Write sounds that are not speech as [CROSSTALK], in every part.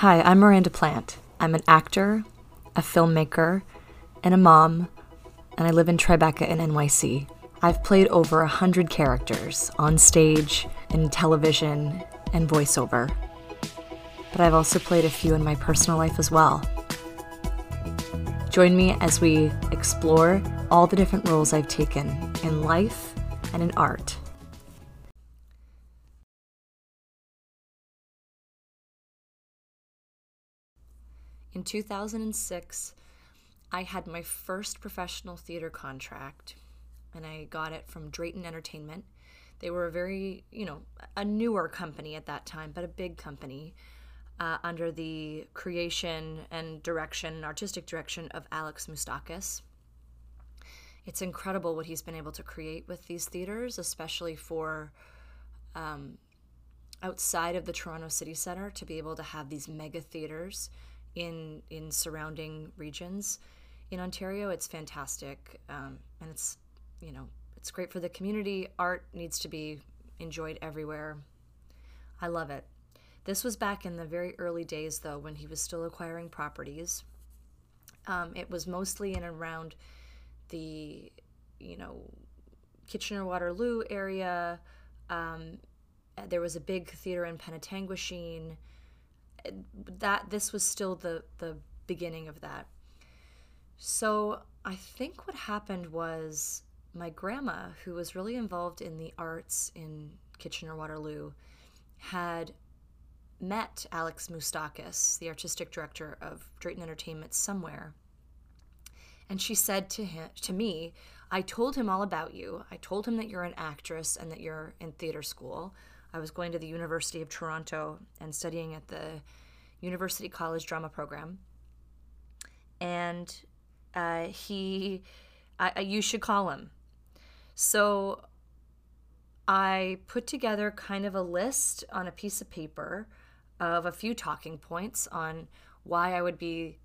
Hi, I'm Miranda Plant. I'm an actor, a filmmaker, and a mom, and I live in Tribeca in NYC. I've played over a hundred characters on stage, in television, and voiceover. But I've also played a few in my personal life as well. Join me as we explore all the different roles I've taken in life and in art. In 2006, I had my first professional theater contract, and I got it from Drayton Entertainment. They were a very, you know, a newer company at that time, but a big company uh, under the creation and direction, artistic direction of Alex Mustakas. It's incredible what he's been able to create with these theaters, especially for um, outside of the Toronto City Center to be able to have these mega theaters in in surrounding regions in Ontario. It's fantastic, um, and it's you know it's great for the community. Art needs to be enjoyed everywhere. I love it. This was back in the very early days, though, when he was still acquiring properties. Um, it was mostly in and around the, you know, Kitchener Waterloo area. Um, there was a big theater in Penetanguishene that this was still the the beginning of that. So I think what happened was my grandma, who was really involved in the arts in Kitchener Waterloo, had met Alex Mustakas, the artistic director of Drayton Entertainment, somewhere. And she said to him to me, I told him all about you. I told him that you're an actress and that you're in theater school. I was going to the University of Toronto and studying at the University College Drama Program. And uh, he, I, you should call him. So I put together kind of a list on a piece of paper of a few talking points on why I would be,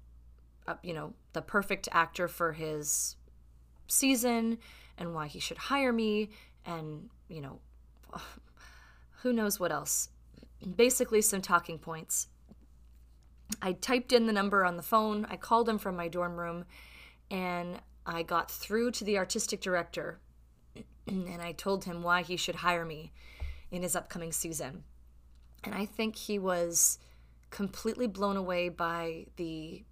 uh, you know, the perfect actor for his season and why he should hire me and, you know, who knows what else. Basically, some talking points. I typed in the number on the phone, I called him from my dorm room, and I got through to the artistic director [CLEARS THROAT] and I told him why he should hire me in his upcoming season. And I think he was completely blown away by the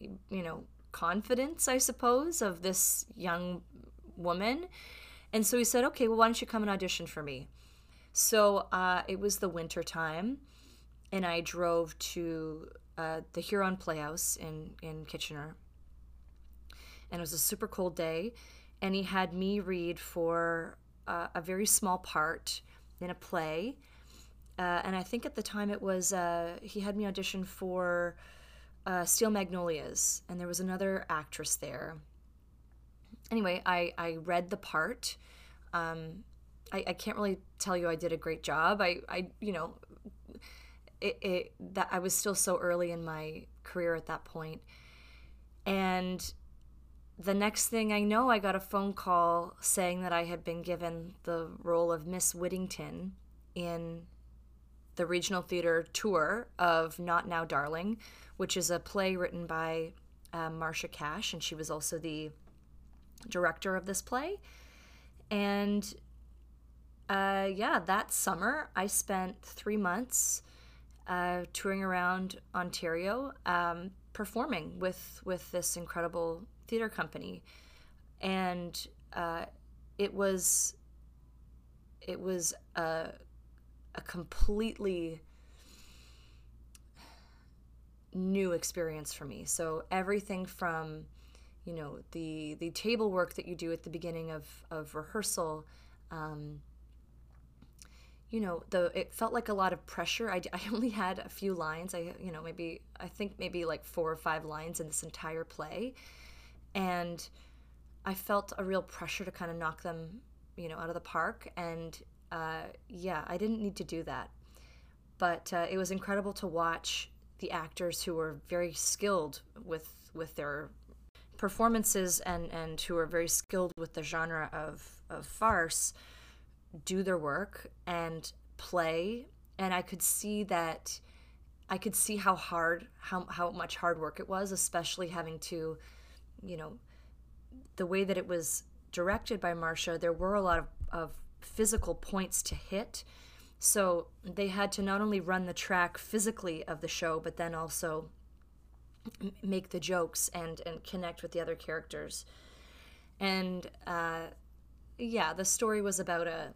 you know confidence i suppose of this young woman and so he said, okay, well, why don't you come and audition for me? So uh, it was the winter time, and I drove to uh, the Huron Playhouse in, in Kitchener. And it was a super cold day, and he had me read for uh, a very small part in a play. Uh, and I think at the time it was, uh, he had me audition for uh, Steel Magnolias, and there was another actress there anyway, I, I read the part. Um, I, I can't really tell you I did a great job. I, I you know, it, it that I was still so early in my career at that point. And the next thing I know, I got a phone call saying that I had been given the role of Miss Whittington in the regional theater tour of Not Now Darling, which is a play written by uh, Marcia Kash, and she was also the director of this play. And uh, yeah, that summer I spent three months uh, touring around Ontario, um, performing with with this incredible theater company, and uh, it was it was a, a completely new experience for me. So everything from you know the the table work that you do at the beginning of of rehearsal um, you know the it felt like a lot of pressure. I, [LAUGHS] I only had a few lines. I you know maybe i think maybe like four or five lines in this entire play. And i felt a real pressure to kind of knock them you know out of the park. And uh, yeah i didn't need to do that. But uh, it was incredible to watch the actors who were very skilled with with their performances and and who are very skilled with the genre of of farce do their work and play and i could see that I could see how hard, how, how much hard work it was, especially having to, you know, the way that it was directed by Marcia, there were a lot of, of physical points to hit. So they had to not only run the track physically of the show, but then also make the jokes and, and connect with the other characters. And uh, yeah, the story was about a,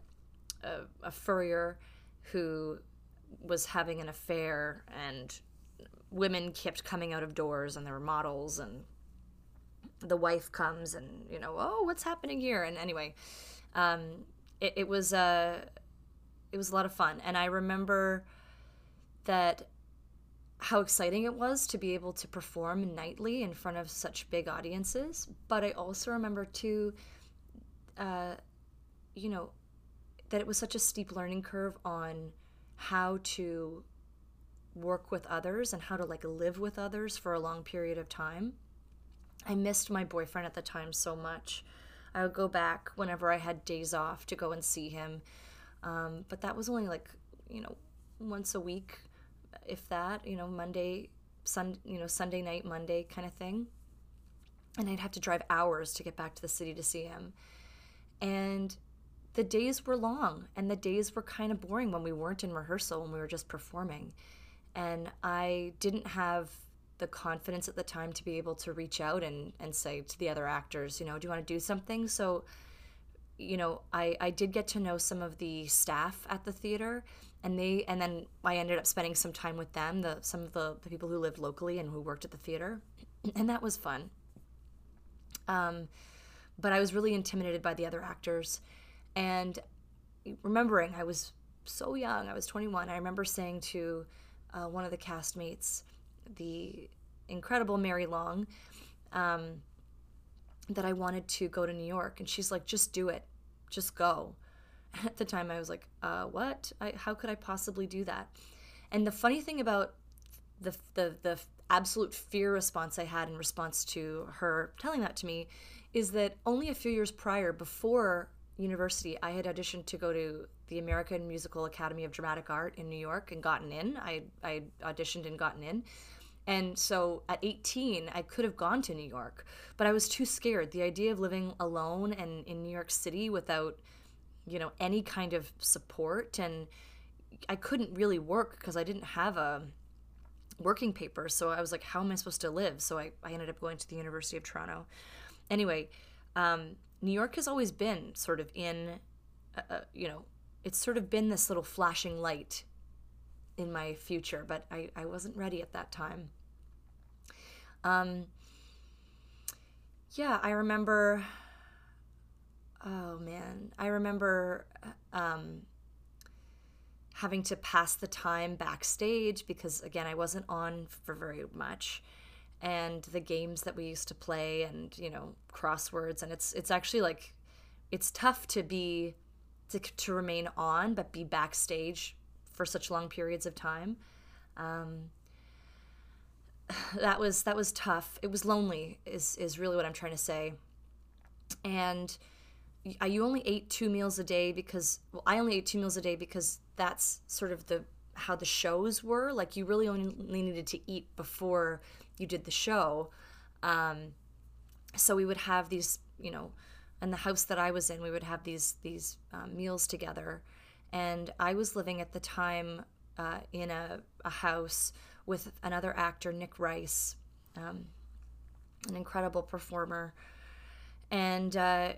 a, a furrier who was having an affair and women kept coming out of doors and there were models and the wife comes and you know oh what's happening here and anyway um, it, it was uh, it was a lot of fun and i remember that how exciting it was to be able to perform nightly in front of such big audiences but i also remember too uh, you know that it was such a steep learning curve on how to work with others and how to like live with others for a long period of time. I missed my boyfriend at the time so much. I would go back whenever I had days off to go and see him. Um, but that was only like, you know, once a week, if that, you know, Monday, Sun, you know, Sunday night, Monday kind of thing. And I'd have to drive hours to get back to the city to see him. And the days were long and the days were kind of boring when we weren't in rehearsal when we were just performing and i didn't have the confidence at the time to be able to reach out and, and say to the other actors you know do you want to do something so you know I, I did get to know some of the staff at the theater and they and then i ended up spending some time with them the some of the, the people who lived locally and who worked at the theater [CLEARS THROAT] and that was fun um, but i was really intimidated by the other actors and remembering, I was so young, I was 21. I remember saying to uh, one of the castmates, the incredible Mary Long, um, that I wanted to go to New York. And she's like, just do it, just go. [LAUGHS] At the time, I was like, uh, what? I, how could I possibly do that? And the funny thing about the, the, the absolute fear response I had in response to her telling that to me is that only a few years prior, before university, I had auditioned to go to the American Musical Academy of Dramatic Art in New York and gotten in. I, I auditioned and gotten in. And so at 18, I could have gone to New York, but I was too scared. The idea of living alone and in New York City without, you know, any kind of support and I couldn't really work because I didn't have a working paper. So I was like, how am I supposed to live? So I, I ended up going to the University of Toronto. Anyway, um, New York has always been sort of in, uh, uh, you know, it's sort of been this little flashing light in my future, but I, I wasn't ready at that time. Um, yeah, I remember. Oh man, I remember um, having to pass the time backstage because again, I wasn't on for very much, and the games that we used to play and you know crosswords and it's it's actually like it's tough to be to, to remain on but be backstage for such long periods of time. Um, [SIGHS] that was that was tough. It was lonely is is really what i'm trying to say. And you only ate two meals a day because well i only ate two meals a day because that's sort of the how the shows were. Like you really only needed to eat before you did the show. Um, so we would have these, you know, in the house that I was in, we would have these these um, meals together, and I was living at the time uh, in a, a house with another actor, Nick Rice, um, an incredible performer, and uh,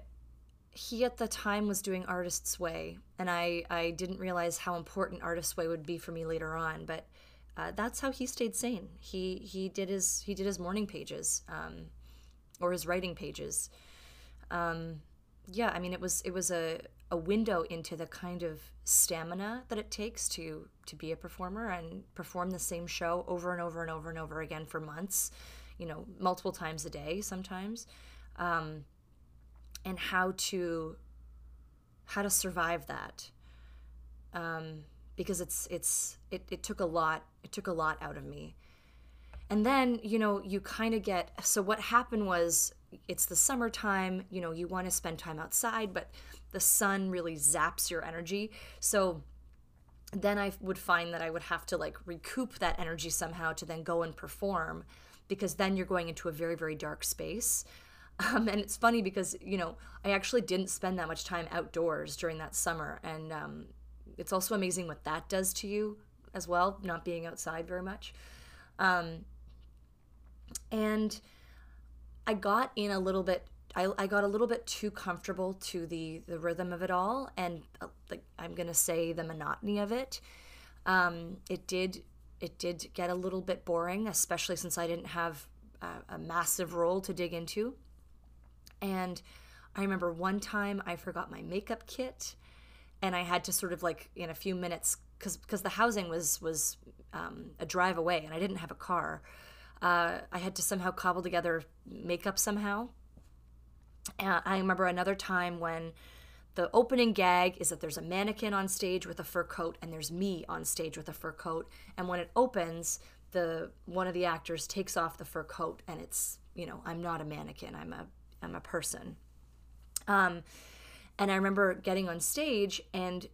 he at the time was doing Artist's Way, and I I didn't realize how important Artist's Way would be for me later on, but uh, that's how he stayed sane. He he did his he did his morning pages, um, or his writing pages. Um, yeah, I mean it was it was a, a window into the kind of stamina that it takes to to be a performer and perform the same show over and over and over and over again for months, you know, multiple times a day sometimes, um, and how to how to survive that. Um, because it's it's it, it took a lot it took a lot out of me and then you know you kind of get so what happened was it's the summertime you know you want to spend time outside but the sun really zaps your energy so then I would find that I would have to like recoup that energy somehow to then go and perform because then you're going into a very, very dark space. [LAUGHS] Um, and it's funny because, you know, I actually didn't spend that much time outdoors during that summer. And um, it's also amazing what that does to you as well, not being outside very much. Um, and I got in a little bit I, I got a little bit too comfortable to the the rhythm of it all and uh, like i'm gonna say the monotony of it. Um, it did it did get a little bit boring especially since i didn't have a, a massive role to dig into. And i remember one time i forgot my makeup kit and i had to sort of like in a few minutes because because the housing was was um, a drive away and i didn't have a car uh, i had to somehow cobble together makeup somehow and I remember another time when the opening gag is that there's a mannequin on stage with a fur coat and there's me on stage with a fur coat. And when it opens the one of the actors takes off the fur coat and it's you know i'm not a mannequin i'm a i'm a person. Um and i remember getting on stage and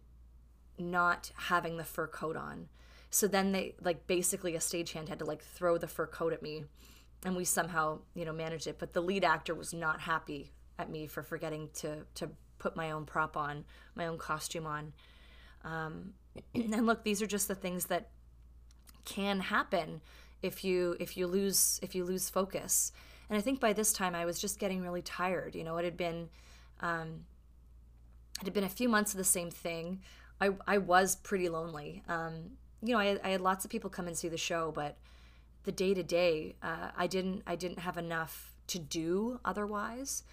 not having the fur coat on. So then they like basically a stagehand had to like throw the fur coat at me. And we somehow you know managed it but the lead actor was not happy at me for forgetting to to put my own prop on, my own costume on. Um, [CLEARS THROAT] and look, these are just the things that can happen if you if you lose if you lose focus. And I think by this time I was just getting really tired. You know, it had been um, it had been a few months of the same thing. I I was pretty lonely. Um, you know, I, I had lots of people come and see the show, but the day to day, I didn't I didn't have enough to do otherwise.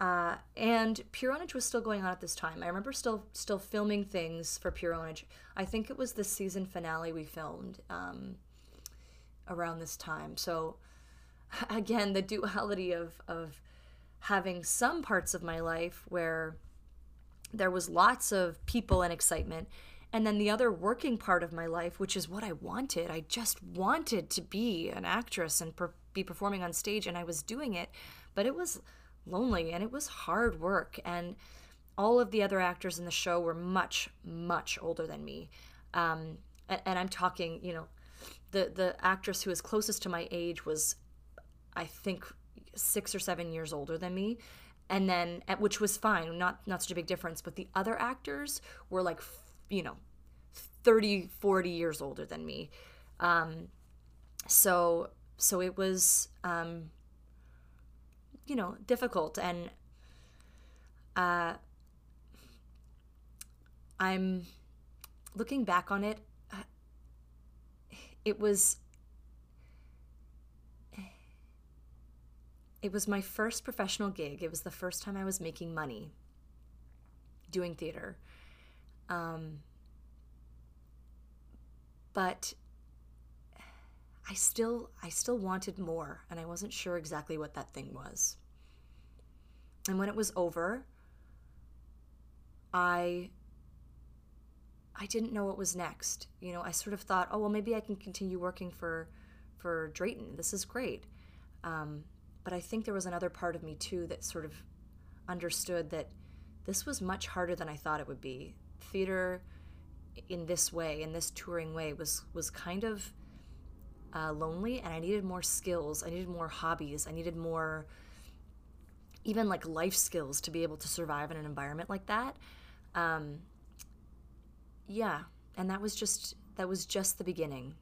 Uh, and Puronage was still going on at this time. I remember still still filming things for Puronage. I think it was the season finale we filmed um, around this time. So [LAUGHS] again, the duality of of having some parts of my life where there was lots of people and excitement and then the other working part of my life which is what i wanted i just wanted to be an actress and per- be performing on stage and i was doing it but it was lonely and it was hard work. And all of the other actors in the show were much, much older than me. Um, and, and I'm talking, you know, the the actress who was closest to my age was, I think, six or seven years older than me, and then which was fine, not not such a big difference. But the other actors were like, you know, 30, 40 years older than me. Um, so so it was um, you know difficult and uh, i'm looking back on it it was it was my first professional gig. It was the first time i was making money doing theater. Um, but I still I still wanted more and I wasn't sure exactly what that thing was. And when it was over, I I didn't know what was next. You know, I sort of thought, oh well, maybe I can continue working for for Drayton. This is great. Um, but I think there was another part of me too that sort of understood that this was much harder than I thought it would be. Theater in this way, in this touring way, was was kind of uh, lonely, and I needed more skills. I needed more hobbies. I needed more even like life skills to be able to survive in an environment like that. Um, yeah, and that was just that was just the beginning.